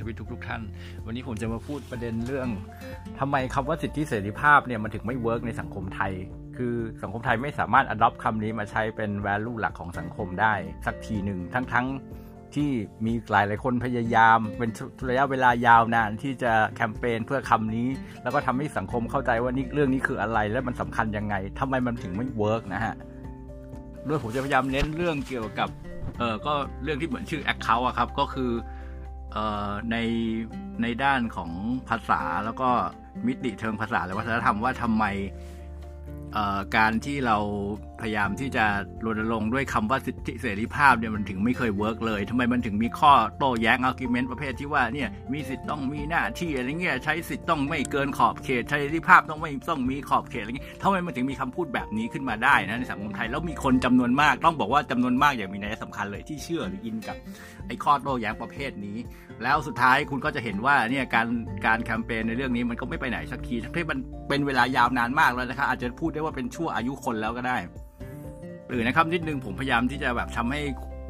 สวัสดีทุกๆท่าน วันนี้ผมจะมาพูดประเด็นเรื่องทำไมคำว่าสิทธิเสรีภาพเนี่ยมันถึงไม่ work ในสังคมไทย คือสังคมไทยไม่สามารถ adopt คำนี้มาใช้เป็น value หลักของสังคมได้ สักทีหนึ่งทั้งๆที่มีหลายหลายคนพยายาม เป็นระยะเวลายาวนานที่จะแคมเปญเพื่อคำนี้ แล้วก็ทำให้สังคมเข้าใจว่านี่เรื่องนี้คืออะไร และมันสำคัญยังไงทำไมมันถึงไม่ work นะฮะด้วยผมจะพยายามเน้นเรื่องเกี่ยวกับเออก็เรื่องที่เหมือนชื่อ Account อะครับ ก็คือ ในในด้านของภาษาแล้วก็มิติเชิงภาษาและวัฒนธรรมว่าทำไมการที่เราพยายามที่จะรณรงค์ด้วยคำว่าสิทธิเสรีภาพเนี่ยมันถึงไม่เคย work เลยทำไมมันถึงมีข้อโต้แย้ง argument ประเภทที่ว่าเนี่ยมีสิทธิ์ต้องมีหน้าที่อะไรเงี้ยใช้สิทธิ์ต้องไม่เกินขอบเขตใช้เสรีภาพต้องไม่ต้องมีขอบเขตอะไรเงี้ยทำไมมันถึงมีคำพูดแบบนี้ขึ้นมาได้นะในสังคมไทยแล้วมีคนจำนวนมากต้องบอกว่าจำนวนมากอย่างมีนัยสำคัญเลยที่เชื่อหรือ in กับไอ้ข้อโต้แย้งประเภทนี้ แล้วสุดท้ายคุณก็จะเห็นว่าเนี่ยการการแคมเปญในเรื่องนี้มันก็ไม่ไปไหนสักทีทั้งที่มันเป็นเวลายาวนานมากแล้วนะครับอาจจะพูดได้ว่าเป็นชั่วอายุคนแล้วก็ได้ หรือนะครับนิดนึงผมพยายามที่จะแบบทำให้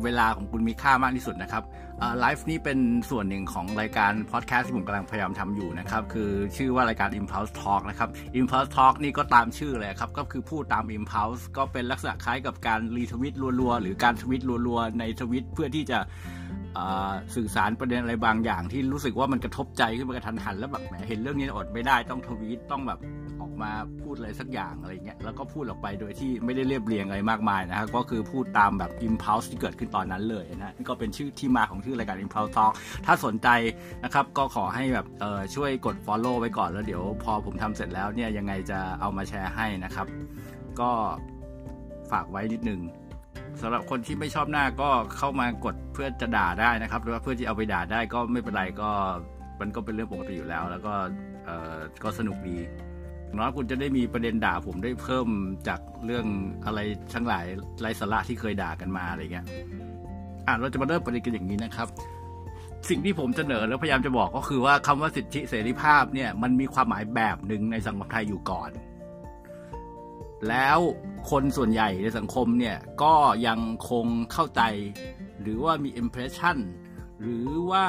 เวลาของคุณมีค่ามากที่สุดนะครับไลฟ์นี้เป็นส่วนหนึ่งของรายการพอดแคสต์ที่ผมกำลังพยายามทำอยู่นะครับ คือชื่อว่ารายการ Impulse Talk นะครับ Impulse Talk นี่ก็ตามชื่อเลยครับ ก็คือพูดตาม Impulse ก็เป็นลักษณะคล้ายกับการรีทวิตรัวๆ หรือการทวิตรัวๆ ในทวิตเพื่อที่จะสื่อสารประเด็นอะไรบางอย่างที่รู้สึกว่ามันกระทบใจขึ้นมากระทันหันแล้วแบบแหมเห็นเรื่องนี้อดไม่ได้ต้องทวีตต้องแบบ ออกมาพูดอะไรสักอย่างอะไรเงี้ยแล้วก็พูดออกไปโดยที่ไม่ได้เรียบเรียงอะไรมากมายนะครับก็คือพูดตามแบบ impulse ที่เกิดขึ้นตอนนั้นเลยนะนี่ก็เป็นชื่อที่มาของชื่อรายการ impulse talk ถ้าสนใจนะครับก็ขอให้แบบเออช่วยกด follow ไว้ก่อนแล้วเดี๋ยวพอผมทำเสร็จแล้วเนี่ยยังไงจะเอามาแชร์ให้นะครับ ก็ฝากไว้นิดนึงสำหรับคนที่ไม่ชอบหน้าก็เข้ามากดเพื่อจะด่าได้นะครับ หรือว่าเพื่อที่เอาไปด่าได้ก็ไม่เป็นไรก็มันก็เป็นเรื่องปกติอยู่แล้ว แล้วก็เออก็สนุกดี น้อยคุณจะได้มีประเด็นด่าผมได้เพิ่มจากเรื่องอะไรทั้งหลายไร้สาระที่เคยด่ากันมาอะไรเงี้ยอะเราจะมาเริ่มประเด็นกันอย่างนี้นะครับ สิ่งที่ผมเสนอแล้วพยายามจะบอกก็คือว่าคำว่าสิทธิเสรีภาพเนี่ยมันมีความหมายแบบหนึ่งในสังคมไทยอยู่ก่อน แล้วคนส่วนใหญ่ในสังคมเนี่ยก็ยังคงเข้าใจ หรือว่ามี impression หรือว่า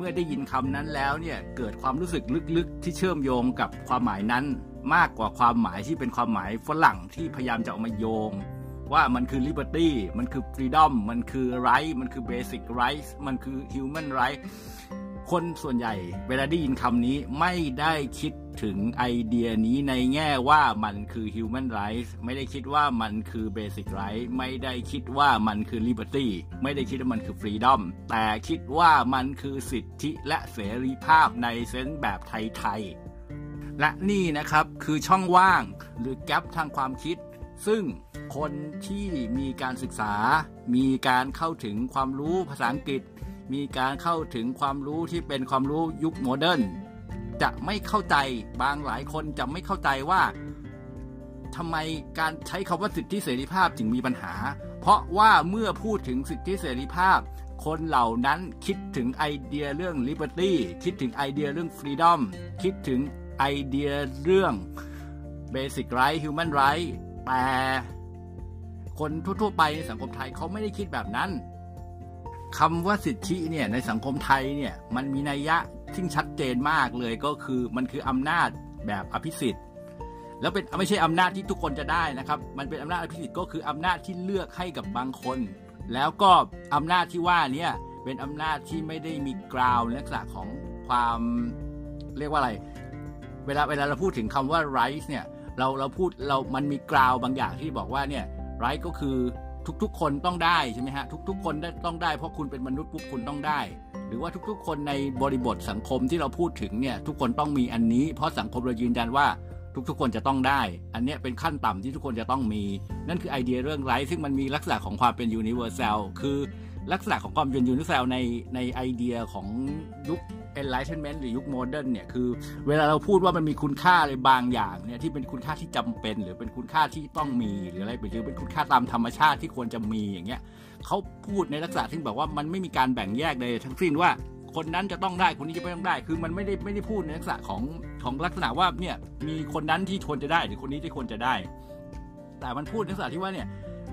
มื่อได้ยินคำนั้นแล้วเนี่ยเกิดความรู้สึกลึกๆ ที่เชื่อมโยงกับความหมายนั้น มากกว่าความหมายที่เป็นความหมายฝรั่งที่พยายามจะเอามาโยง ว่ามันคือ liberty มันคือ freedom มันคือ right มันคือ basic rights มันคือ human right คนส่วนใหญ่ เวลาได้ยินคำนี้ไม่ได้คิดถึงไอเดียนี้ในแง่ว่ามันคือ human rights ไม่ได้คิดว่ามันคือ basic rights ไม่ได้คิดว่ามันคือ liberty ไม่ได้คิดว่ามันคือ freedom แต่คิดว่ามันคือสิทธิและเสรีภาพในเซนส์แบบไทยๆ และนี่นะครับคือช่องว่างหรือแกลบทางความคิด ซึ่งคนที่มีการศึกษา มีการเข้าถึงความรู้ภาษาอังกฤษ มีการเข้าถึงความรู้ที่เป็นความรู้ยุค modern จะไม่เข้าใจบางหลายคนจะไม่เข้าใจว่าทำไมการใช้คำว่าสิทธิเสรีภาพจึงมีปัญหา เพราะว่าเมื่อพูดถึงสิทธิเสรีภาพ คนเหล่านั้นคิดถึงไอเดียเรื่อง liberty คิดถึงไอเดียเรื่อง freedom คิดถึงไอเดียเรื่อง basic right human right แต่คนทั่วๆไปในสังคมไทยเขาไม่ได้คิดแบบนั้น คำว่าสิทธิเนี่ยในสังคมไทยเนี่ยมันมีนัยยะที่ชัดเจนมากเลยก็คือมันคืออำนาจแบบอภิสิทธิ์ แล้วเป็นไม่ใช่อำนาจที่ทุกคนจะได้นะครับ มันเป็นอำนาจอภิสิทธิ์ก็คืออำนาจที่เลือกให้กับบางคน แล้วก็อำนาจที่ว่านี้เป็นอำนาจที่ไม่ได้มีกราวลักษณะของความเรียกว่าอะไร เวลาเวลาเราพูดถึงคำว่า right เนี่ยเราเราพูดเรามันมี ground บางอย่างที่บอกว่าเนี่ย right ก็คือ ทุกๆ คนต้องได้ใช่ไหมฮะทุก ๆ คนต้องได้เพราะคุณเป็นมนุษย์ปุ๊บคุณต้องได้ หรือว่าทุกๆ คนในบริบทสังคมที่เราพูดถึงเนี่ยทุกคนต้องมีอันนี้ เพราะสังคมเรายืนยันว่าทุกๆ คนจะต้องได้ อันนี้เป็นขั้นต่ำที่ทุกคนจะต้องมี นั่นคือไอเดียเรื่อง right ซึ่งมันมีลักษณะของความเป็น universal คือ ลักษณะของความเป็น universal ในในไอเดียของยุค enlightenment หรือยุคโมเดิร์นเนี่ยคือ เวลาเราพูดว่ามันมีคุณค่าอะไรบางอย่างเนี่ยที่เป็นคุณค่าที่จำเป็น หรือเป็นคุณค่าที่ต้องมีหรืออะไรหรือเป็นคุณค่าตามธรรมชาติที่ควรจะมีอย่างเงี้ยเขาพูดในลักษณะที่แบบว่ามันไม่มีการแบ่งแยกเลยทั้งสิ้นว่า คนนั้นจะต้องได้คนนี้จะไม่ต้องได้ คือมันไม่ได้ไม่ได้พูดในลักษณะของของลักษณะว่าเนี่ยมีคนนั้นที่ควรจะได้หรือคนนี้ที่ควรจะได้ แต่มันพูดในลักษณะที่ว่าเนี่ย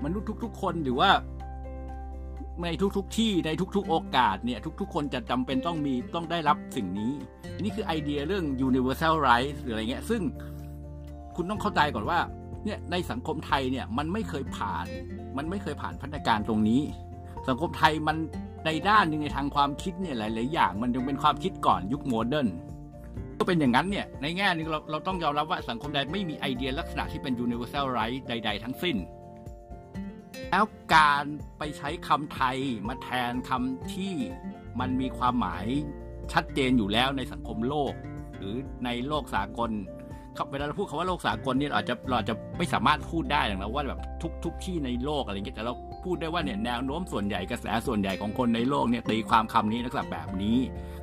มนุษย์ทุก ๆ คนหรือว่า ในทุกๆทที่ในทุก ๆ โอกาสเนี่ยทุก ๆ คนจะจำเป็นต้องมีต้องได้รับสิ่งนี้ นี่คือไอเดียเรื่อง universal rights หรืออะไรเงี้ย ซึ่งคุณต้องเข้าใจก่อนว่าเนี่ยในสังคมไทยเนี่ยมันไม่เคยผ่าน มันไม่เคยผ่านพัฒนาการตรงนี้ สังคมไทยมันในด้านหนึ่งในทางความคิดเนี่ยหลาย ๆ อย่าง มันยังเป็นความคิดก่อนยุคโมเดิร์นก็เป็นอย่างนั้นเนี่ยในแง่นึงเราเราต้องยอมรับว่าสังคมใดไม่มีไอเดียลักษณะที่เป็น universal right ใด ๆ ทั้งสิ้น แล้วการไปใช้คำไทยมาแทนคำที่มันมีความหมายชัดเจนอยู่แล้วในสังคมโลก หรือในโลกสากลเวลาเราพูดคำว่าโลกสากลเนี่ยอาจจะเราจะไม่สามารถพูดได้หรอกนะว่าแบบทุกทุกที่ในโลกอะไรเงี้ยแต่เราพูดได้ว่าเนี่ยแนวโน้มส่วนใหญ่กระแสส่วนใหญ่ของคนในโลกเนี่ยตีความคำนี้ลักษณะแบบนี้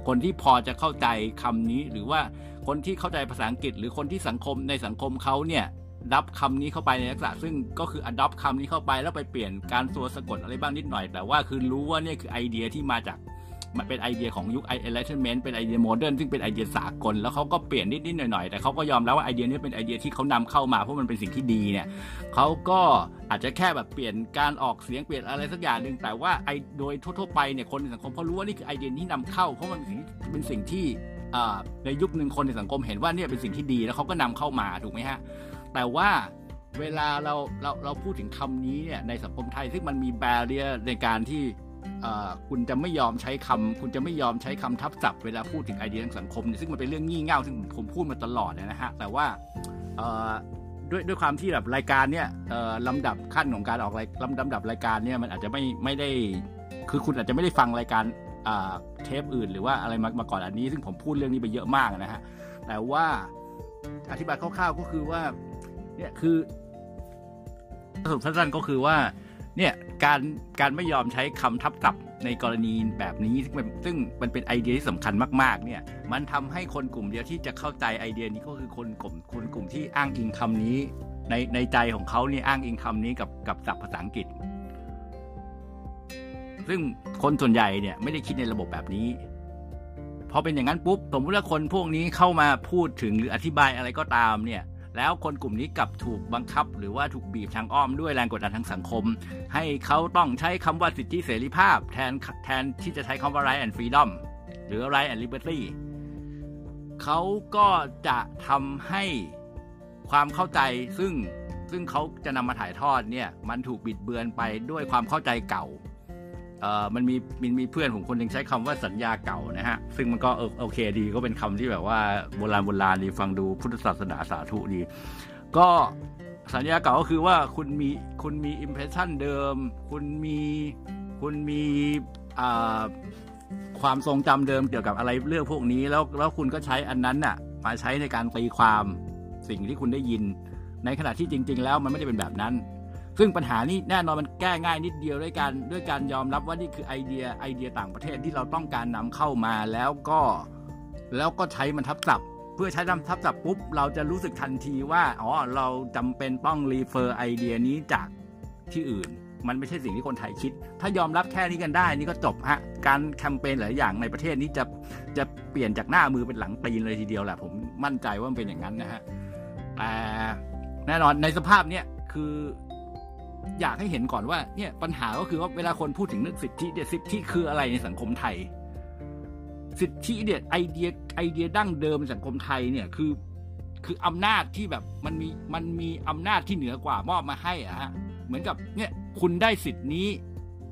คนที่พอจะเข้าใจคำนี้หรือว่าคนที่เข้าใจภาษาอังกฤษ หรือคนที่สังคมในสังคมเขาเนี่ย รับคำนี้เข้าไปในลักษณะซึ่งก็คือ adopt คำนี้เข้าไปแล้วไปเปลี่ยนการตัวสะกดอะไรบ้างนิดหน่อย แต่ว่าคือรู้ว่านี่คือไอเดียที่มาจากมันเป็นไอเดียของยุค enlightenment เป็นไอเดีย modern ซึ่งเป็นไอเดียสากลแล้วเขาก็เปลี่ยนนิดๆหน่อยๆ แต่เขาก็ยอมแล้วว่าไอเดียนี้เป็นไอเดียที่เขานำเข้ามาเพราะมันเป็นสิ่งที่ดีเนี่ยเขาก็อาจจะแค่แบบเปลี่ยนการออกเสียงเปลี่ยนอะไรสักอย่างหนึ่งแต่ว่าไอ้โดยทั่วๆไปเนี่ยคนในสังคมเขารู้ว่านี่คือไอเดียที่นำเข้าเพราะมันเป็นสิ่งที่ในยุคหนึ่งคนในสังคมเห็นว่าเนี่ยเป็นสิ่งที่ดีแล้วเขาก็นำเข้ามาถูกไหมฮะ แต่ว่าเวลาเราเราเราพูดถึงคำนี้เนี่ยในสังคมไทยซึ่งมันมีแบเรียในการที่คุณจะไม่ยอมใช้คำคุณจะไม่ยอมใช้คำทับศัพท์เวลาพูดถึงไอเดียทางสังคมเนี่ยซึ่งมันเป็นเรื่องงี่เง่าซึ่งผมพูดมาตลอดนะฮะแต่ว่าด้วยด้วยความที่แบบรายการเนี่ยลำดับขั้นของการออกรายลำดับรายการเนี่ยมันอาจจะไม่ไม่ได้คือคุณอาจจะไม่ได้ฟังรายการเทปอื่น หรือว่าอะไรมามาก่อนอันนี้ ซึ่งผมพูดเรื่องนี้ไปเยอะมากนะฮะแต่ว่าอธิบายคร่าวๆก็คือว่า เนี่ยคือสรุปสั้นๆก็คือว่า เนี่ยการการไม่ยอมใช้คำทับศัพท์ในกรณีแบบนี้ซึ่งซึ่งมันเป็นไอเดียที่สำคัญมากๆ เนี่ย มันทำให้คนกลุ่มเดียวที่จะเข้าใจไอเดียนี้ก็คือคนกลุ่มคนกลุ่มที่อ้างอิงคำนี้ในในใจของเขาเนี่ยอ้างอิงคำนี้กับกับศัพท์ภาษาอังกฤษ ซึ่งคนส่วนใหญ่เนี่ยไม่ได้คิดในระบบแบบนี้พอเป็นอย่างนั้นปุ๊บสมมติว่าคนพวกนี้เข้ามาพูดถึงหรืออธิบายอะไรก็ตามเนี่ย แล้วคนกลุ่มนี้กลับถูกบังคับ หรือว่าถูกบีบทางอ้อมด้วยแรงกดดันทางสังคม ให้เขาต้องใช้คำว่าสิทธิเสรีภาพ แทนแทนที่จะใช้คำว่า right and freedom หรือ right and liberty เขาก็จะทำให้ความเข้าใจซึ่งซึ่งเขาจะนำมาถ่ายทอดเนี่ยมันถูกบิดเบือนไปด้วยความเข้าใจเก่า มันมีมันมีเพื่อนผมคนหนึ่งใช้คำว่าสัญญาเก่านะฮะ ซึ่งมันก็โอเคดีก็เป็นคำที่แบบว่าโบราณโบราณดีฟังดูพุทธศาสนาสาธุดี ก็สัญญาเก่าก็คือว่าคุณมีคุณมีอิมเพรสชันเดิม คุณมีคุณมีความทรงจำเดิมเกี่ยวกับอะไรเรื่องพวกนี้ แล้วแล้วคุณก็ใช้อันนั้นน่ะมาใช้ในการตีความสิ่งที่คุณได้ยิน ในขณะที่จริง ๆ แล้วมันไม่ได้เป็นแบบนั้น ซึ่งปัญหานี้แน่นอนมันแก้ง่ายนิดเดียวด้วยการด้วยการยอมรับว่านี่คือไอเดียไอเดียต่างประเทศที่เราต้องการนำเข้ามาแล้วก็แล้วก็ใช้มันทับศัพท์ เพื่อใช้นำทับศัพท์ปุ๊บเราจะรู้สึกทันทีว่าอ๋อเราจำเป็นต้องรีเฟอร์ไอเดียนี้จากที่อื่น มันไม่ใช่สิ่งที่คนไทยคิด ถ้ายอมรับแค่นี้กันได้นี่ก็จบฮะการแคมเปญหลายอย่างในประเทศนี้จะจะเปลี่ยนจากหน้ามือเป็นหลังตีนเลยทีเดียวแหละผมมั่นใจว่ามันเป็นอย่างนั้นนะฮะแต่แน่นอนในสภาพเนี้ยคือ อยากให้เห็นก่อนว่าเนี่ยปัญหาก็คือว่าเวลาคนพูดถึงเรื่องสิทธิเดียสิทธิคืออะไรในสังคมไทย สิทธิเดียไอเดียไอเดียดั้งเดิมสังคมไทยเนี่ยคือ คืออำนาจที่แบบมันมีมันมีอำนาจที่เหนือกว่ามอบมาให้อะฮะเหมือนกับเนี่ยคุณได้สิทธินี้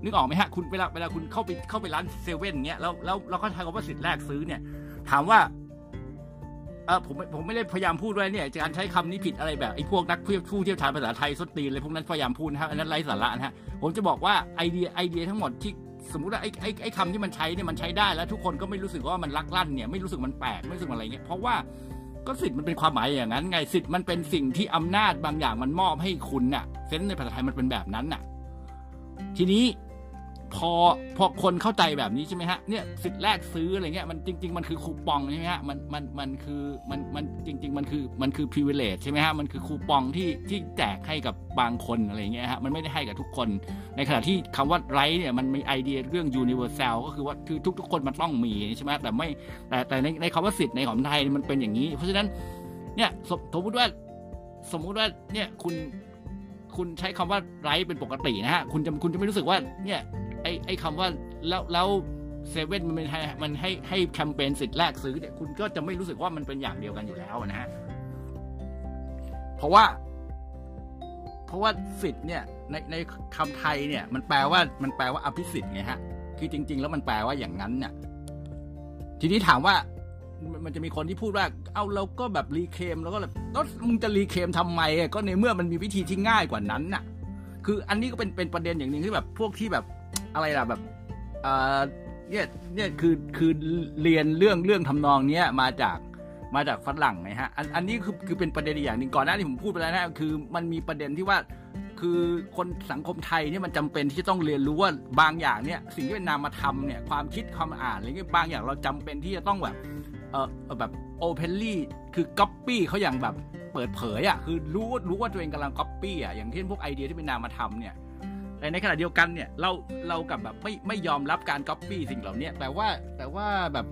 นึกออกไหมฮะคุณเวลาเวลาคุณเข้าไปเข้าไปร้านเซเว่นเงี้ยแล้วแล้วเราก็ใช้คำว่าสิทธิแรกซื้อเนี่ย ถามว่า เออผมผมไม่ได้พยายามพูดด้วยเนี่ยการใช้คำนี้ผิดอะไรแบบไอ้พวกนักผู้เที่ยวชาญภาษาไทยสุดตีนอะไรพวกนั้นพยายามพูดนะครับอันนั้นไร้สาระนะฮะผมจะบอกว่าไอเดียไอเดียทั้งหมดที่สมมติว่าไอ้ไอ้ไอ้คำที่มันใช้เนี่ยมันใช้ได้แล้วทุกคนก็ไม่รู้สึกว่ามันลักลั่นเนี่ยไม่รู้สึกมันแปลกไม่รู้สึกอะไรเงี้ยเพราะว่าก็สิทธิ์มันเป็นความหมายอย่างนั้นไงสิทธิ์มันเป็นสิ่งที่อำนาจบางอย่างมันมอบให้คุณน่ะเซนในภาษาไทยมันเป็นแบบนั้นน่ะ ทีนี้ พอพอคนเข้าใจแบบนี้ใช่ไหมฮะเนี่ยสิทธิ์แรกซื้ออะไรเงี้ยมันจริง ๆ มันคือคูปองใช่ไหมฮะมันมันมันคือมันมันจริง ๆ มันคือมันคือ privilege ใช่ไหมฮะมันคือคูปองที่ที่แจกให้กับบางคนอะไรเงี้ยฮะมันไม่ได้ให้กับทุกคน ในขณะที่คำว่าไรเนี่ยมันมีไอเดียเรื่อง universal ก็คือว่าคือทุก ๆ คนมันต้องมีใช่ไหมแต่ไม่แต่แต่ในในคำว่าสิทธิ์ในของไทยมันเป็นอย่างนี้ เพราะฉะนั้นเนี่ยสมมติว่าสมมุติว่าเนี่ยคุณคุณใช้คำว่าไรเป็นปกตินะฮะ คุณจะคุณจะไม่รู้สึกว่าเนี่ย ไอ้ไอ้คำว่าแล้วแล้วเซเว่นมันให้มันให้ให้แคมเปญสิทธิ์แรกซื้อเนี่ยคุณก็จะไม่รู้สึกว่ามันเป็นอย่างเดียวกันอยู่แล้วนะฮะเพราะว่า เพราะว่าสิทธิ์เนี่ย ในในคำไทยเนี่ย มันแปลว่ามันแปลว่าอภิสิทธิ์ไงฮะ คือจริง ๆ แล้วมันแปลว่าอย่างนั้นเนี่ยทีนี้ถามว่ามันจะมีคนที่พูดว่า เอาเราก็แบบรีเคมแล้วก็แบบแล้วมึงจะรีเคมทำไมก็ในเมื่อมันมีวิธีที่ง่ายกว่านั้นน่ะ คืออันนี้ก็เป็นเป็นประเด็นอย่างหนึ่งที่แบบพวกที่แบบ อะไรล่ะแบบเอ่อเนี่ยเนี่ยคือคือเรียนเรื่องเรื่องทำนองเนี้ยมาจากมาจากฝรั่งไงฮะอันอันนี้คือคือเป็นประเด็นอย่างหนึ่งก่อนหน้าที่ผมพูดไปแล้วนะคือมันมีประเด็นที่ว่าคือคนสังคมไทยเนี่ยมันจำเป็นที่จะต้องเรียนรู้ว่าบางอย่างเนี่ยสิ่งที่เป็นนามธรรมเนี่ยความคิดความอ่านอะไรเงี้ยบางอย่างเราจำเป็นที่จะต้องแบบเออแบบ openly คือก๊อปปี้เขาอย่างแบบเปิดเผยอะคือรู้รู้ว่าตัวเองกำลังก๊อปปี้อะอย่างเช่นพวกไอเดียที่เป็นนามธรรมเนี่ย แต่ในขณะเดียวกันเนี่ยเราเรากลับแบบไม่ไม่ยอมรับการก๊อปปี้สิ่งเหล่านี้แต่ว่าแต่ว่าแบบ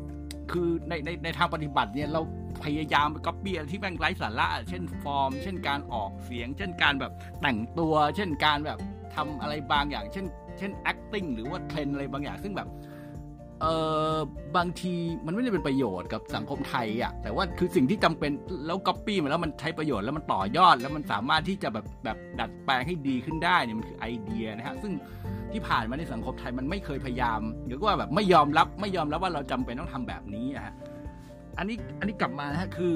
คือในในในทางปฏิบัติเนี่ยเราพยายามไปก๊อปปี้อะไรที่แม่งไร้สาระ เช่นฟอร์ม เช่นการออกเสียง เช่นการแบบแต่งตัว เช่นการแบบทำอะไรบางอย่าง เช่น เช่น acting หรือว่าเทรนอะไรบางอย่าง ซึ่งแบบ เออบางทีมันไม่ได้เป็นประโยชน์กับสังคมไทยอะแต่ว่าคือสิ่งที่จำเป็นแล้วก๊อปปี้มาแล้วมันใช้ประโยชน์แล้วมันต่อยอด แล้วมันสามารถที่จะแบบแบบดัดแปลงให้ดีขึ้นได้เนี่ยมันคือไอเดียนะฮะซึ่งที่ผ่านมาในสังคมไทยมันไม่เคยพยายาม หรือว่าแบบไม่ยอมรับไม่ยอมรับว่าเราจำเป็นต้องทำแบบนี้นะฮะอันนี้อันนี้กลับมานะฮะคือ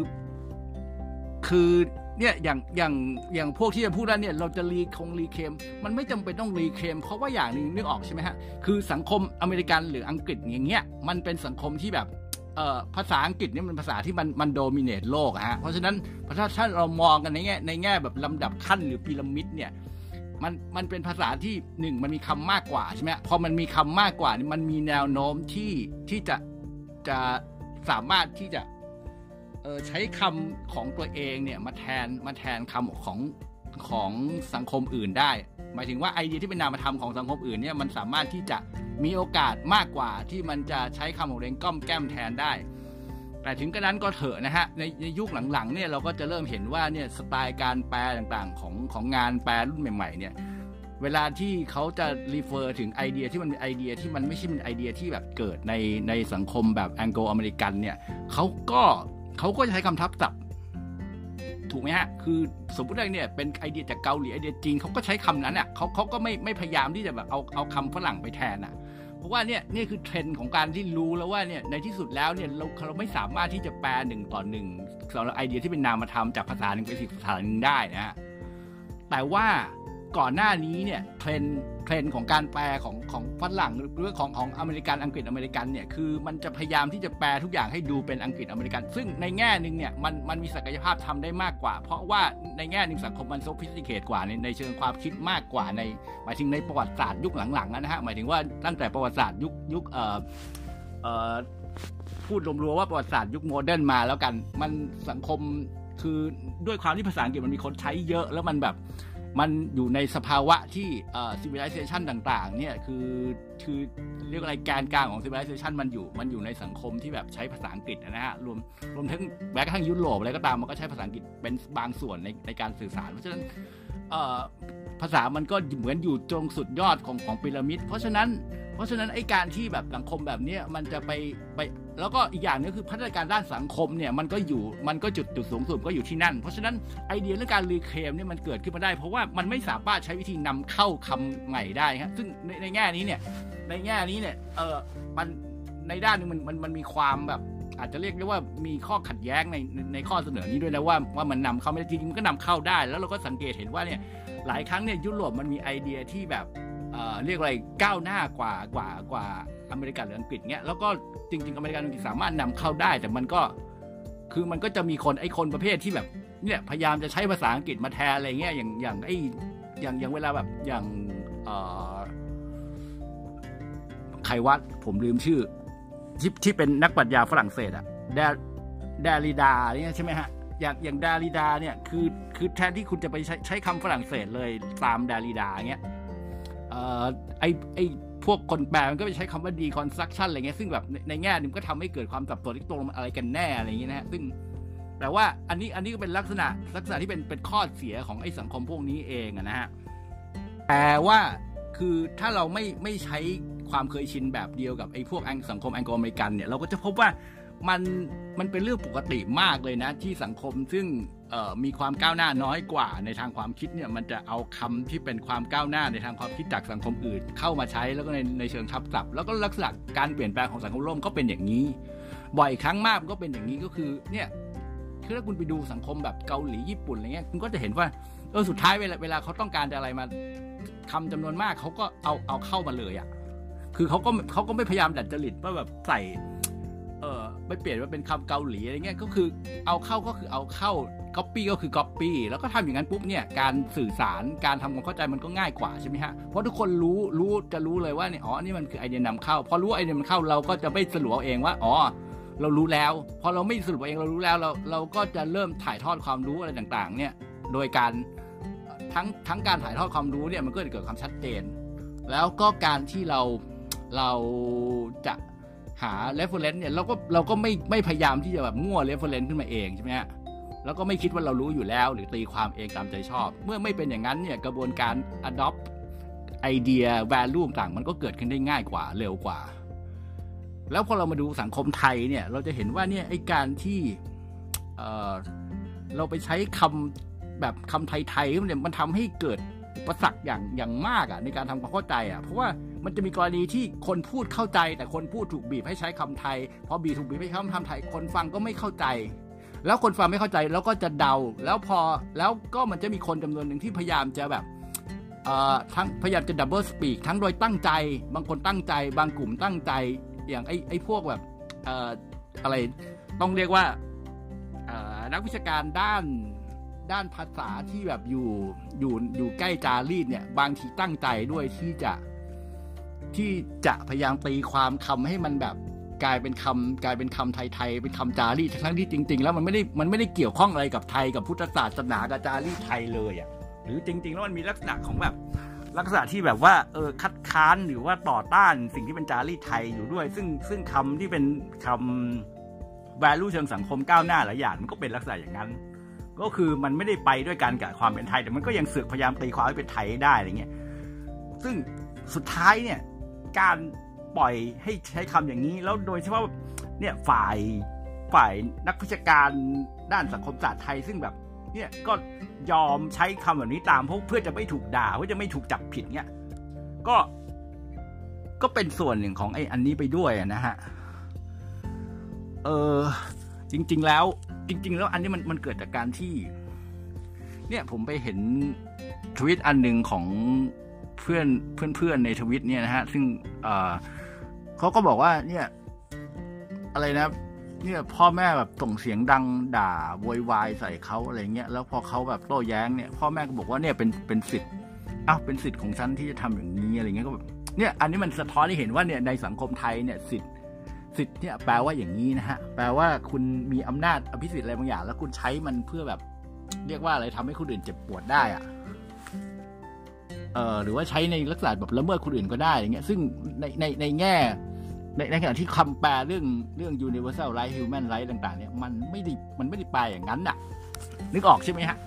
คือ เนี่ยอย่างอย่างอย่างพวกที่จะพูดว่าเนี่ยเราจะ reclaim งี้ reclaim มันไม่จำเป็นต้องรีเคม เพราะว่าอย่างหนึ่งนึกออกใช่ไหมฮะ คือสังคมอเมริกันหรืออังกฤษอย่างเงี้ยมันเป็นสังคมที่แบบเอ่อภาษาอังกฤษเนี่ยมันภาษาที่มันมันโดมิเนตโลกอะฮะเพราะฉะนั้นถ้าถ้าเรามองกันในแง่ในแง่แบบลำดับขั้นหรือพีระมิดเนี่ยมันมันเป็นภาษาที่หนึ่งมันมีคำมากกว่าใช่ไหมพอมันมีคำมากกว่านี่มันมีแนวโน้มที่ที่จะจะสามารถที่จะ ออใช้คำของตัวเองเนี่ยมาแทนมาแทนคำของของสังคมอื่นได้ หมายถึงว่าไอเดียที่เป็นนามธรรมของสังคมอื่นเนี่ยมันสามารถที่จะมีโอกาสมากกว่าที่มันจะใช้คำของเองกล้อมแกล้มแทนได้ แต่ถึงกระนั้นก็เถอะนะฮะในในยุคหลังๆเนี่ยเราก็จะเริ่มเห็นว่าเนี่ยสไตล์การแปลต่างๆ ของของงานแปลรุ่นใหม่ ๆ เนี่ยเวลาที่เขาจะ refer ถึงไอเดียที่มันเป็นไอเดียที่มันไม่ใช่เป็นไอเดียที่แบบเกิดในในสังคมแบบ Anglo-American เนี่ยเขาก็ เขาก็จะใช้คำทับศัพท์ถูกไหมฮะ คือสมมติว่าเนี่ยเป็นไอเดียจากเกาหลีไอเดียจีนเขาก็ใช้คำนั้นอะเขาเขาก็ไม่ไม่พยายามที่จะแบบเอาเอาคำฝรั่งไปแทนอะ เพราะว่าเนี่ยนี่คือเทรนด์ของการที่รู้แล้วว่าเนี่ยในที่สุดแล้วเนี่ยเราเราไม่สามารถที่จะแปลหนึ่งต่อหนึ่งสำหรับไอเดียที่เป็นนามธรรมจากภาษาหนึ่งไปอีกภาษาหนึ่งได้นะฮะ แต่ว่าก่อนหน้านี้เนี่ย trend trend ของการแปลของของฝรั่งหรือของของอเมริกันอังกฤษอเมริกันเนี่ยคือมันจะพยายามที่จะแปลทุกอย่างให้ดูเป็นอังกฤษอเมริกัน ซึ่งในแง่หนึ่งเนี่ยมันมันมีศักยภาพทำได้มากกว่า เพราะว่าในแง่หนึ่งสังคมมัน sophisticated กว่าในในเชิงความคิดมากกว่าในหมายถึงในประวัติศาสตร์ยุคหลังๆนะฮะหมายถึงว่าตั้งแต่ประวัติศาสตร์ยุคยุคเอ่อเอ่อพูดรวมๆว่าประวัติศาสตร์ยุค modern มาแล้วกันมันสังคมคือด้วยความที่ภาษาอังกฤษมันมีคนใช้เยอะแล้วมันแบบ มันอยู่ในสภาวะที่ civilization ต่างๆ เนี่ยคือคือเรียกอะไรแกนกลางของ civilization มันอยู่มันอยู่ในสังคมที่แบบใช้ภาษาอังกฤษนะฮะรวมรวมทั้งแม้กระทั่งยุโรปอะไรก็ตามมันก็ใช้ภาษาอังกฤษเป็นบางส่วนในในการสื่อสาร เพราะฉะนั้นภาษามันก็เหมือนอยู่ตรงสุดยอดของของพีระมิด เพราะฉะนั้น เพราะฉะนั้นไอ้การที่แบบสังคมแบบนี้มันจะไปไป แล้วก็อีกอย่างนึงคือพัฒนาการด้านสังคมเนี่ยมันก็อยู่มันก็จุดจุดสูงสุดก็อยู่ที่นั่น เพราะฉะนั้นไอเดียเรื่องการรีเคลมเนี่ยมันเกิดขึ้นมาได้ เพราะว่ามันไม่สามารถใช้วิธีนำเข้าคำใหม่ได้ครับซึ่งในในแง่นี้เนี่ยในแง่นี้เนี่ยเออมันในด้านนึงมันมันมันมีความแบบอาจจะเรียกได้ว่ามีข้อขัดแย้งในในข้อเสนอนี้ด้วยนะว่าว่ามันนำเข้าไม่ได้จริงมันก็นำเข้าได้ แล้วเราก็สังเกตเห็นว่าเนี่ยหลายครั้งเนี่ยยุโรปมันมีไอเดียที่แบบเรียกอะไรก้าวหน้ากว่ากว่ากว่า อเมริกันหรืออังกฤษเนี้ยแล้วก็จริง ๆ อเมริกันอังกฤษสามารถนำเข้าได้ แต่มันก็คือมันก็จะมีคนไอ้คนประเภทที่แบบเนี่ยพยายามจะใช้ภาษาอังกฤษมาแทนอะไรเงี้ยอย่างอย่างไอ้อย่างอย่างเวลาแบบอย่างเอ่อใครวัดผมลืมชื่อที่ที่เป็นนักปรัชญาฝรั่งเศสอะแดดาริดาเนี่ยใช่ไหมฮะอย่างอย่างดาริดาเนี่ยคือคือแทนที่คุณจะไปใช้ใช้คำฝรั่งเศสเลยตามดาริดาเงี้ยเอ่อไอไอ พวกคนแปลมันก็ไปใช้คำว่า deconstruction อะไรเงี้ยซึ่งแบบในแง่นึงก็ทำให้เกิดความสับสนที่ตรงอะไรกันแน่อะไรอย่างเงี้ยนะฮะซึ่งแต่ว่าอันนี้อันนี้ก็เป็นลักษณะลักษณะที่เป็นเป็นข้อเสียของไอ้สังคมพวกนี้เองนะฮะแต่ว่าคือถ้าเราไม่ไม่ใช้ความเคยชินแบบเดียวกับไอ้พวกสังคมแองโกลอเมริกันเนี่ยเราก็จะพบว่ามันมันเป็นเรื่องปกติมากเลยนะ ที่สังคมซึ่ง มีความก้าวหน้าน้อยกว่าในทางความคิดเนี่ยมันจะเอาคำที่เป็นความก้าวหน้าในทางความคิดจากสังคมอื่น เข้ามาใช้แล้วก็ในในเชิงทับศัพท์แล้วก็ลักษณะการเปลี่ยนแปลงของสังคมร่วมก็เป็นอย่างนี้ บ่อยครั้งมากมันก็เป็นอย่างนี้ก็คือเนี่ยคือถ้าคุณไปดูสังคมแบบเกาหลีญี่ปุ่นอะไรเงี้ยคุณก็จะเห็นว่าเออสุดท้ายเวลาเวลาเขาต้องการอะไรมาคำจำนวนมากเขาก็เอาเอาเข้ามาเลยอะ่ะคือเขาก็เขาก็ไม่พยายามดัดจริตว่าแบบใส่ ไปเปลี่ยนมาเป็นคำเกาหลีอะไรเงี้ยก็คือเอาเข้าก็คือเอาเข้าก๊อปปี้ก็คือก๊อปปี้แล้วก็ทำอย่างนั้นปุ๊บเนี่ยการสื่อสารการทำความเข้าใจมันก็ง่ายกว่าใช่ไหมฮะเพราะทุกคนรู้รู้จะรู้เลยว่าเนี่ยอ๋อนี่มันคือไอเดียนำเข้าพอรู้ไอเดียมันเข้าเราก็จะไม่สรุปเอาเองว่าอ๋อเรารู้แล้ว พอเราไม่สรุปเองเรารู้แล้วเราเราก็จะเริ่มถ่ายทอดความรู้อะไรต่างๆ เนี่ยโดยการทั้งทั้งการถ่ายทอดความรู้เนี่ยมันก็จะเกิดความชัดเจน แล้วก็การที่เราเราจะ หา reference เนี่ยเราก็เราก็ไม่ไม่พยายามที่จะแบบมั่ว reference ขึ้นมาเองใช่ไหมฮะแล้วก็ไม่คิดว่าเรารู้อยู่แล้ว หรือตีความเองตามใจชอบ เมื่อไม่เป็นอย่างนั้นเนี่ยกระบวนการ adopt ไอเดีย value ต่างมันก็เกิดขึ้นได้ง่ายกว่าเร็วกว่า แล้วพอเรามาดูสังคมไทยเนี่ยเราจะเห็นว่าเนี่ยไอ้การที่เราไปใช้คำแบบคำไทยๆเนี่ยมันทำให้เกิดอุปสรรคอย่างอย่างมากอะในการทำความเข้าใจอะเพราะว่า มันจะมีกรณีที่คนพูดเข้าใจ แต่คนพูดถูกบีบให้ใช้คำไทยพอบีบถูกบีบให้ใช้คำไทย คนฟังก็ไม่เข้าใจ แล้วคนฟังไม่เข้าใจแล้วก็จะเดา แล้วพอแล้วก็มันจะมีคนจำนวนหนึ่งที่พยายามจะแบบเอ่อทั้งพยายามจะ doublespeak ทั้งโดยตั้งใจ บางคนตั้งใจ บางกลุ่มตั้งใจ อย่างไอ้ไอ้พวกแบบอออะไรต้องเรียกว่านักวิชาการด้านด้านภาษาที่แบบอยู่อยู่อยู่ใกล้จารีตเนี่ย บางทีตั้งใจด้วยที่จะ ที่จะพยายามตีความคำให้มันแบบกลายเป็นคำกลายเป็นคำไทยๆเป็นคำจารีทั้งที่จริง ๆ แล้วมันไม่ได้มันไม่ได้เกี่ยวข้องอะไรกับไทยกับพุทธศาสนากับจารีไทยเลยอะหรือจริง ๆ แล้วมันมีลักษณะของแบบลักษณะที่แบบว่าเออคัดค้านหรือว่าต่อต้านสิ่งที่เป็นจารีไทยอยู่ด้วย ซึ่งซึ่งคำที่เป็นคำ value เชิงสังคมก้าวหน้าหลายอย่างมันก็เป็นลักษณะอย่างนั้น ก็คือมันไม่ได้ไปด้วยกันกับความเป็นไทย แต่มันก็ยังเสือกพยายามตีความให้เป็นไทยได้อะไรเงี้ยซึ่งสุดท้ายเนี่ย การปล่อยให้ใช้คำอย่างนี้ แล้วโดยเฉพาะเนี่ยฝ่ายฝ่ายนักวิชาการด้านสังคมศาสตร์ไทยซึ่งแบบเนี่ยก็ยอมใช้คำแบบนี้ตามเพื่อจะไม่ถูกด่าเพื่อจะไม่ถูกจับผิดเนี่ยก็ก็เป็นส่วนหนึ่งของไอ้อันนี้ไปด้วยนะฮะเออจริง ๆ แล้ว จริง ๆ แล้วอันนี้มันมันเกิดจากการที่ เนี่ยผมไปเห็นทวิตอันหนึ่งของ เพื่อนเพื่อนเพื่อนในทวิตเนี่ยนะฮะ ซึ่งเขาก็บอกว่าเนี่ย อะไรนะเนี่ยพ่อแม่แบบส่งเสียงดังด่าโวยวายใส่เขาอะไรเงี้ยแล้วพอเขาแบบโต้แย้งเนี่ย พ่อแม่ก็บอกว่าเนี่ยเป็นเป็นสิทธิ์อ้าวเป็นสิทธิ์ของฉันที่จะทำอย่างนี้อะไรเงี้ยก็แบบเนี่ยอันนี้มันสะท้อนให้เห็นว่าเนี่ยในสังคมไทยเนี่ยสิทธิ์สิทธิ์เนี่ยแปลว่าอย่างนี้นะฮะ แปลว่าคุณมีอำนาจอภิสิทธิ์อะไรบางอย่าง แล้วคุณใช้มันเพื่อแบบ เรียกว่าอะไรทำให้คนอื่นเจ็บปวดได้อะ เอ่อหรือว่าใช้ในลักษณะแบบละเมิดคนอื่นก็ได้อย่างเงี้ยซึ่งในในในแง่ ในในขณะที่คำแปลเรื่องเรื่อง universal right human right ต่างๆ เนี่ยมันไม่ได้มันไม่ได้แปลอย่างนั้นน่ะ นึกออกใช่ไหมฮะ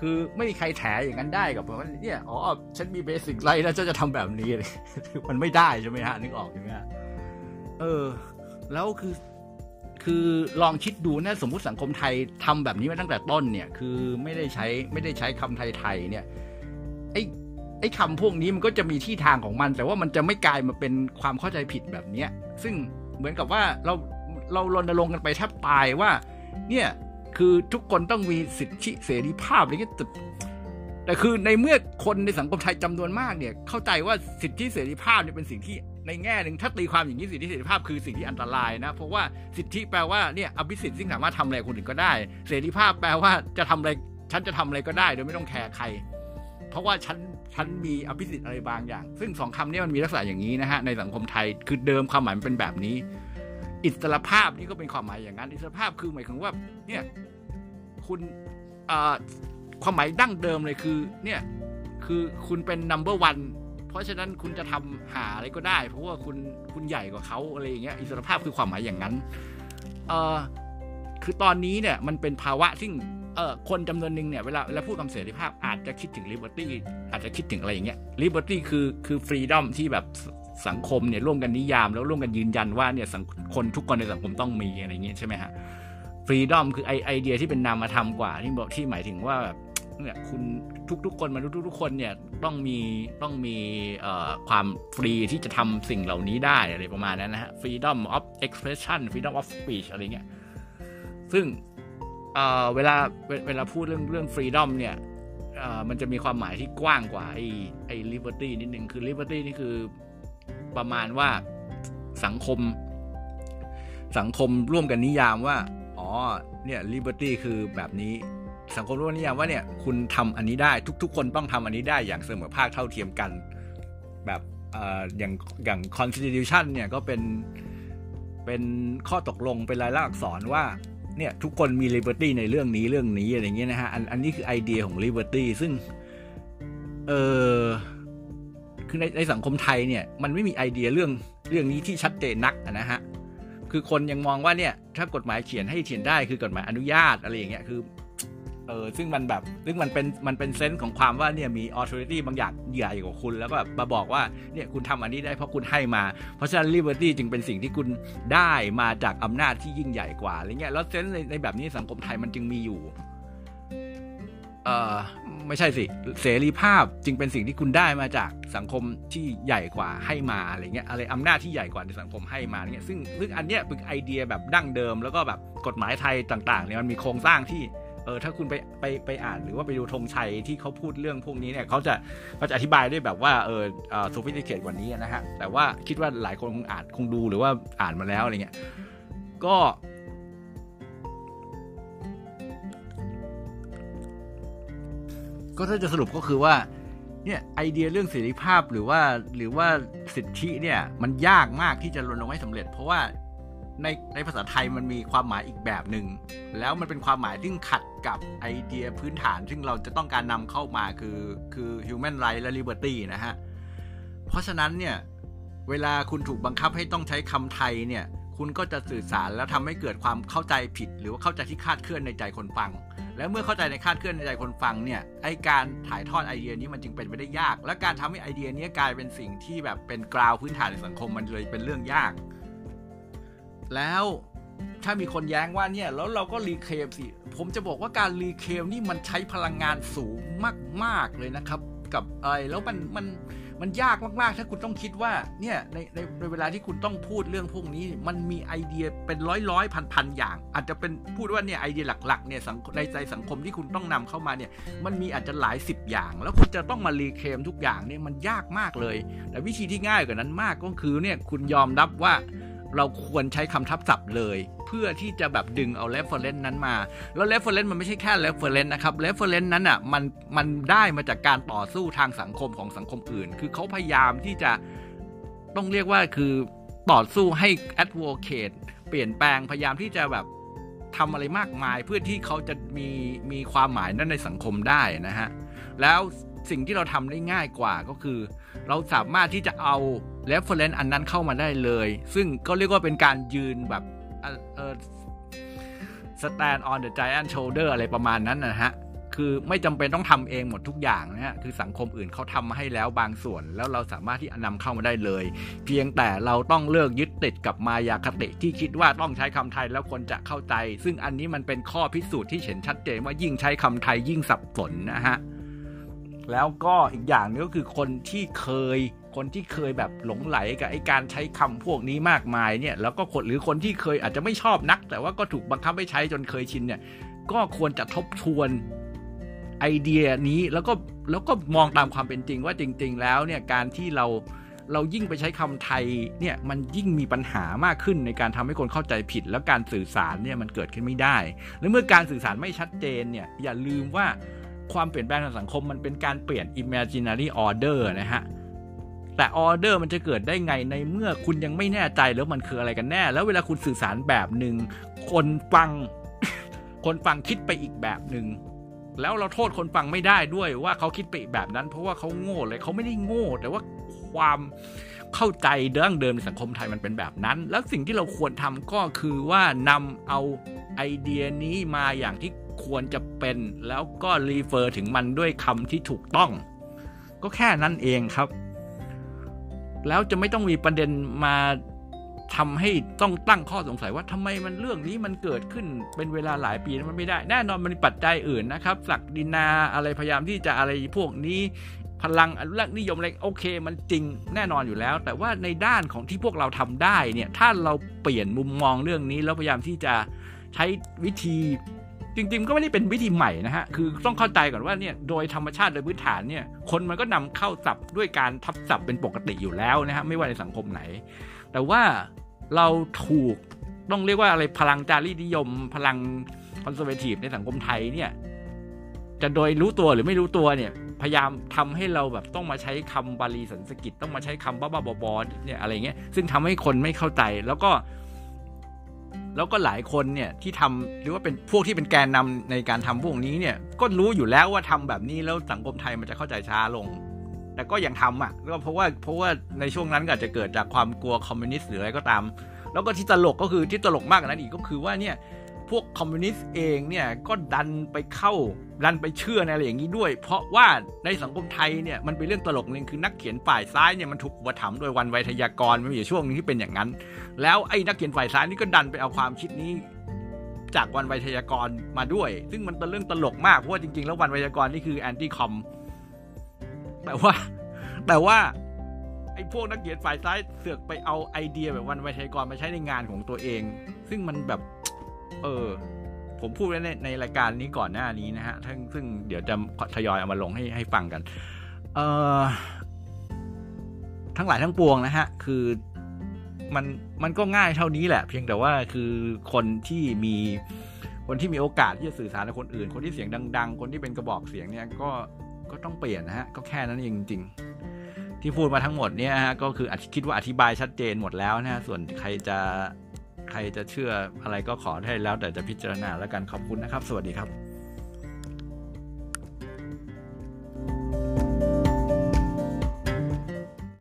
คือไม่มีใครแถอย่างนั้นได้กับว่าเนี่ยอ๋อฉันมีเบสิกไรแล้วฉันจะทำแบบนี้เลยมันไม่ได้ใช่ไหมฮะนึกออกใช่ไหมฮะเออ แล้วคือคือลองคิดดูนะสมมุติสังคมไทยทำแบบนี้มาตั้งแต่ต้นเนี่ย คือไม่ได้ใช้ไม่ได้ใช้คำไทยๆเนี่ย ไอ้คำพวกนี้มันก็จะมีที่ทางของมัน แต่ว่ามันจะไม่กลายมาเป็นความเข้าใจผิดแบบเนี้ย ซึ่งเหมือนกับว่าเราเรารณรงค์กันไปแทบตายว่า เนี่ยคือทุกคนต้องมีสิทธิเสรีภาพอะไรเงี้ยแต่แต่คือในเมื่อคนในสังคมไทยจำนวนมากเนี่ย เข้าใจว่าสิทธิเสรีภาพเนี่ยเป็นสิ่งที่ในแง่หนึ่งถ้าตีความอย่างนี้สิทธิเสรีภาพคือสิ่งที่อันตรายนะ เพราะว่าสิทธิแปลว่าเนี่ยอภิสิทธิ์ซึ่งสามารถทำอะไรคนอื่นก็ได้ เสรีภาพแปลว่าจะทำอะไรฉันจะทำอะไรก็ได้ โดยไม่ต้องแคร์ใคร เพราะว่าฉันฉันมีอภิสิทธิ์อะไรบางอย่าง ซึ่งสองคำนี้มันมีลักษณะอย่างนี้นะฮะในสังคมไทยคือเดิมความหมายมันเป็นแบบนี้ อิสรภาพนี่ก็เป็นความหมายอย่างนั้น อิสรภาพคือหมายถึงว่า เนี่ยคุณความหมายดั้งเดิมเลยคือ เนี่ยคือคุณเป็น number one เพราะฉะนั้นคุณจะทำหาอะไรก็ได้ เพราะว่าคุณคุณใหญ่กว่าเขาอะไรอย่างเงี้ยอิสรภาพคือความหมายอย่างนั้นเออคือตอนนี้เนี่ยมันเป็นภาวะซึ่ง เออคนจำนวนหนึ่งเนี่ยเวลาเวลาพูดคำเสรีภาพอาจจะคิดถึง liberty อาจจะคิดถึงอะไรอย่างเงี้ย liberty คือคือ freedom ที่แบบสังคมเนี่ยร่วมกันนิยามแล้วร่วมกันยืนยันว่าเนี่ยสังคนทุกคนในสังคมต้องมีอะไรเงี้ยใช่ไหมฮะ freedom คือไอไอเดียที่เป็นนามธรรมกว่าที่บอกที่หมายถึงว่าแบบเนี่ยคุณทุกๆคนมนุษย์ทุกๆคนเนี่ยต้องมีต้องมีเอ่อความฟรีที่จะทำสิ่งเหล่านี้ได้อะไรประมาณนั้นนะฮะ freedom of expression freedom of speech อะไรเงี้ยซึ่ง เวลาเวลาพูดเรื่องเรื่อง freedom เนี่ยมันจะมีความหมายที่กว้างกว่าไอ้ไอ้ liberty นิดนึงคือ liberty นี่คือประมาณว่าสังคม สังคมร่วมกันนิยามว่า อ๋อเนี่ย liberty คือแบบนี้สังคมร่วมนิยามว่าเนี่ยคุณทำอันนี้ได้ทุก ๆ คนต้องทำอันนี้ได้อย่างเสมอภาคเท่าเทียมกัน แบบอย่างอย่าง constitution เนี่ยก็เป็นเป็นข้อตกลงเป็นลายลักษณ์อักษรว่า เนี่ยทุกคนมี liberty ในเรื่องนี้เรื่องนี้อะไรเงี้ยนะฮะอันอันนี้คือไอเดียของ liberty ซึ่งเออคือในในสังคมไทยเนี่ยมันไม่มีไอเดียเรื่องเรื่องนี้ที่ชัดเจนนักนะฮะคือคนยังมองว่าเนี่ยถ้ากฎหมายเขียนให้เขียนได้คือกฎหมายอนุญาตอะไรอย่างเงี้ยคือ เออซึ่งมันแบบซึ่งมันเป็นมันเป็นเซนส์ของความว่าเนี่ยมีออ t h o r i t y บางอย่างใหญ่กว่าคุณ แล้วก็แบบมาบอกว่าเนี่ยคุณทำอันนี้ได้เพราะคุณให้มา เพราะฉะนั้น liberty จึงเป็นสิ่งที่คุณได้มาจากอำนาจที่ยิ่งใหญ่กว่าอะไรเงี้ยแล้วเซนส์ในในแบบนี้สังคมไทยมันจึงมีอยู่เออไม่ใช่สิเสรีภาพจึงเป็นสิ่งที่คุณได้มาจากสังคมที่ใหญ่กว่าให้มาอะไรเงี้ยอะไรอำนาจที่ใหญ่กว่าในสังคมให้มาเงี้ยซึ่งซึ่งอันเนี้ยเป็นไอเดียแบบดั้งเดิม แล้วก็แบบกฎหมายไทยต่างๆเนี่ยมันมีโครงสร้างที่ เออถ้าคุณไปไปไปอ่านหรือว่าไปดูธงชัยที่เขาพูดเรื่องพวกนี้เนี่ยเขาจะเขาจะอธิบายด้วยแบบว่าเออเออ sophisticated กว่านี้นะฮะ แต่ว่าคิดว่าหลายคนคงอ่านคงดูหรือว่าอ่านมาแล้วอะไรเงี้ยก็ก็ถ้าจะสรุปก็คือว่าเนี่ยไอเดียเรื่องเสรีภาพหรือว่าหรือว่าสิทธิเนี่ยมันยากมากที่จะรณรงค์ให้สำเร็จ เพราะว่า ในในภาษาไทยมันมีความหมายอีกแบบหนึ่งแล้วมันเป็นความหมายที่ขัดกับไอเดียพื้นฐาน ซึ่งเราจะต้องการนำเข้ามาคือคือ human right และ liberty นะฮะ เพราะฉะนั้นเนี่ย เวลาคุณถูกบังคับให้ต้องใช้คำไทยเนี่ย คุณก็จะสื่อสารแล้วทำให้เกิดความเข้าใจผิด หรือว่าเข้าใจที่คาดเคลื่อนในใจคนฟัง แล้วเมื่อเข้าใจในคาดเคลื่อนในใจคนฟังเนี่ยไอการถ่ายทอดไอเดียนี้มันจึงเป็นไปได้ยาก และการทำให้ไอเดียนี้กลายเป็นสิ่งที่แบบเป็นกราวพื้นฐานในสังคมมันเลยเป็นเรื่องยาก แล้วถ้ามีคนแย้งว่าเนี่ยแล้วเราก็ reclaim สิ ผมจะบอกว่าการ reclaim นี่มันใช้พลังงานสูงมาก ๆ เลยนะครับ กับอะไรแล้วมันมันมันยากมาก ๆ ถ้าคุณต้องคิดว่าเนี่ยในในในเวลาที่คุณต้องพูดเรื่องพวกนี้ มันมีไอเดียเป็นร้อยร้อยพันพันอย่าง อาจจะเป็นพูดว่าเนี่ยไอเดียหลักๆเนี่ยในใจสังคมที่คุณต้องนำเข้ามาเนี่ยมันมีอาจจะหลายสิบอย่าง แล้วคุณจะต้องมา reclaim ทุกอย่างเนี่ยมันยากมากเลย แต่วิธีที่ง่ายกว่านั้นมากก็คือเนี่ยคุณยอมรับว่า เราควรใช้คำทับศัพท์เลย เพื่อที่จะแบบดึงเอา reference นั้นมา แล้ว reference มันไม่ใช่แค่ reference นะครับ reference นั้นอะมันมันได้มาจากการต่อสู้ทางสังคมของสังคมอื่น คือเขาพยายามที่จะต้องเรียกว่าคือต่อสู้ให้ advocate เปลี่ยนแปลงพยายามที่จะแบบทำอะไรมากมายเพื่อที่เขาจะมีมีความหมายนั้นในสังคมได้นะฮะแล้วสิ่งที่เราทำได้ง่ายกว่าก็คือ เราสามารถที่จะเอา reference อันนั้นเข้ามาได้เลย ซึ่งก็เรียกว่าเป็นการยืนแบบเออ stand on the giant shoulder อะไรประมาณนั้นนะฮะ คือไม่จำเป็นต้องทำเองหมดทุกอย่างนะฮะ คือสังคมอื่นเขาทำมาให้แล้วบางส่วน แล้วเราสามารถที่นำเข้ามาได้เลย เพียงแต่เราต้องเลิกยึดติดกับมายาคติที่คิดว่าต้องใช้คำไทยแล้วคนจะเข้าใจ ซึ่งอันนี้มันเป็นข้อพิสูจน์ที่เห็นชัดเจนว่ายิ่งใช้คำไทยยิ่งสับสนนะฮะ แล้วก็อีกอย่างนึงก็คือคนที่เคย คนที่เคยแบบหลงไหลกับไอการใช้คำพวกนี้มากมายเนี่ยแล้วก็คนหรือคนที่เคยอาจจะไม่ชอบนัก แต่ว่าก็ถูกบังคับให้ใช้จนเคยชินเนี่ย ก็ควรจะทบทวนไอเดียนี้แล้วก็แล้วก็มองตามความเป็นจริงว่าจริง ๆ แล้วเนี่ยการที่เราเรายิ่งไปใช้คำไทยเนี่ยมันยิ่งมีปัญหามากขึ้นในการทำให้คนเข้าใจผิด แล้วการสื่อสารเนี่ยมันเกิดขึ้นไม่ได้ และเมื่อการสื่อสารไม่ชัดเจนเนี่ยอย่าลืมว่า ความเปลี่ยนแปลงทางสังคมมันเป็นการเปลี่ยน imaginary order นะฮะแต่ออเดอร์มันจะเกิดได้ไงในเมื่อคุณยังไม่แน่ใจแล้วมันคืออะไรกันแน่ แล้วเวลาคุณสื่อสารแบบหนึ่งคนฟัง คนฟังคิดไปอีกแบบหนึ่งแล้วเราโทษคนฟังไม่ได้ด้วยว่าเขาคิดไปแบบนั้น เพราะว่าเขาโง่เลยเขาไม่ได้โง่ แต่ว่าความเข้าใจเรื่องเดิมในสังคมไทยมันเป็นแบบนั้น แล้วสิ่งที่เราควรทำก็คือว่านำเอาไอเดียนี้มาอย่างที่ ควรจะเป็นแล้วก็รีเฟอร์ถึงมันด้วยคำที่ถูกต้อง ก็แค่นั้นเองครับ แล้วจะไม่ต้องมีประเด็นมาทำให้ต้องตั้งข้อสงสัยว่าทำไมมันเรื่องนี้มันเกิดขึ้นเป็นเวลาหลายปีมันไม่ได้ แน่นอนมันมีปัจจัยอื่นนะครับศักดินาอะไรพยายามที่จะอะไรพวกนี้พลังอนุรักษ์นิยมอะไรโอเค มันจริงแน่นอนอยู่แล้ว แต่ว่าในด้านของที่พวกเราทำได้เนี่ยถ้าเราเปลี่ยนมุมมองเรื่องนี้แล้วพยายามที่จะใช้วิธี จริงๆ ก็ไม่ได้เป็นวิธีใหม่นะฮะ คือต้องเข้าใจก่อนว่าเนี่ยโดยธรรมชาติโดยพื้นฐานเนี่ยคนมันก็นำเข้าศัพท์ด้วยการทับศัพท์เป็นปกติอยู่แล้วนะฮะไม่ว่าในสังคมไหน แต่ว่าเราถูกต้องเรียกว่าอะไรพลังจารีนิยม พลัง conservative ในสังคมไทยเนี่ยจะโดยรู้ตัวหรือไม่รู้ตัวเนี่ยพยายามทำให้เราแบบต้องมาใช้คำบาลีสันสกฤตต้องมาใช้คำบ้าๆบอๆเนี่ยอะไรเงี้ยซึ่งทำให้คนไม่เข้าใจแล้วก็ แล้วก็หลายคนเนี่ยที่ทำหรือว่าเป็นพวกที่เป็นแกนนำในการทำพวกนี้เนี่ยก็รู้อยู่แล้วว่าทำแบบนี้แล้วสังคมไทยมันจะเข้าใจช้าลง แต่ก็ยังทำอะก็เพราะว่าเพราะว่าในช่วงนั้นก็อาจจะเกิดจากความกลัวคอมมิวนิสต์หรืออะไรก็ตาม แล้วก็ที่ตลกก็คือที่ตลกมากกว่านั้นอีกก็คือว่าเนี่ย พวกคอมมิวนิสต์เองเนี่ยก็ดันไปเข้า ดันไปเชื่อในอะไรอย่างนี้ด้วย เพราะว่าในสังคมไทยเนี่ยมันเป็นเรื่องตลกหนึ่งคือนักเขียนฝ่ายซ้ายเนี่ยมันถูกอุปถัมภ์โดยวันไวยทยากรมันมีช่วงนึงที่เป็นอย่างนั้น แล้วไอ้นักเขียนฝ่ายซ้ายนี่ก็ดันไปเอาความคิดนี้จากวันไวยทยากรมาด้วย ซึ่งมันเป็นเรื่องตลกมากเพราะว่าจริงๆ แล้ววันไวยากรนี่คือแอนตี้คอมแต่ว่าแต่ว่าไอ้พวกนักเขียนฝ่ายซ้ายเสือกไปเอาไอเดียแบบวันไวยทยากรมาใช้ในงานของตัวเอง ซึ่งมันแบบ เออ ผมพูดไว้ในในรายการนี้ก่อนหน้านี้นะฮะซึ่งซึ่งเดี๋ยวจะทยอยเอามาลงให้ให้ฟังกัน เออทั้งหลายทั้งปวงนะฮะ คือมันมันก็ง่ายเท่านี้แหละ เพียงแต่ว่าคือคนที่มีคนที่มีโอกาสที่จะสื่อสารกับคนอื่น คนที่เสียงดัง ๆ คนที่เป็นกระบอกเสียงเนี่ยก็ก็ต้องเปลี่ยนนะฮะ ก็แค่นั้นเองจริง ๆ ที่พูดมาทั้งหมดเนี่ยฮะก็คือคิดว่าอธิบายชัดเจนหมดแล้วนะฮะส่วนใครจะ ใครจะเชื่ออะไรก็ขอให้แล้วแต่จะพิจารณาแล้วกันขอบคุณนะครับ สวัสดีครับ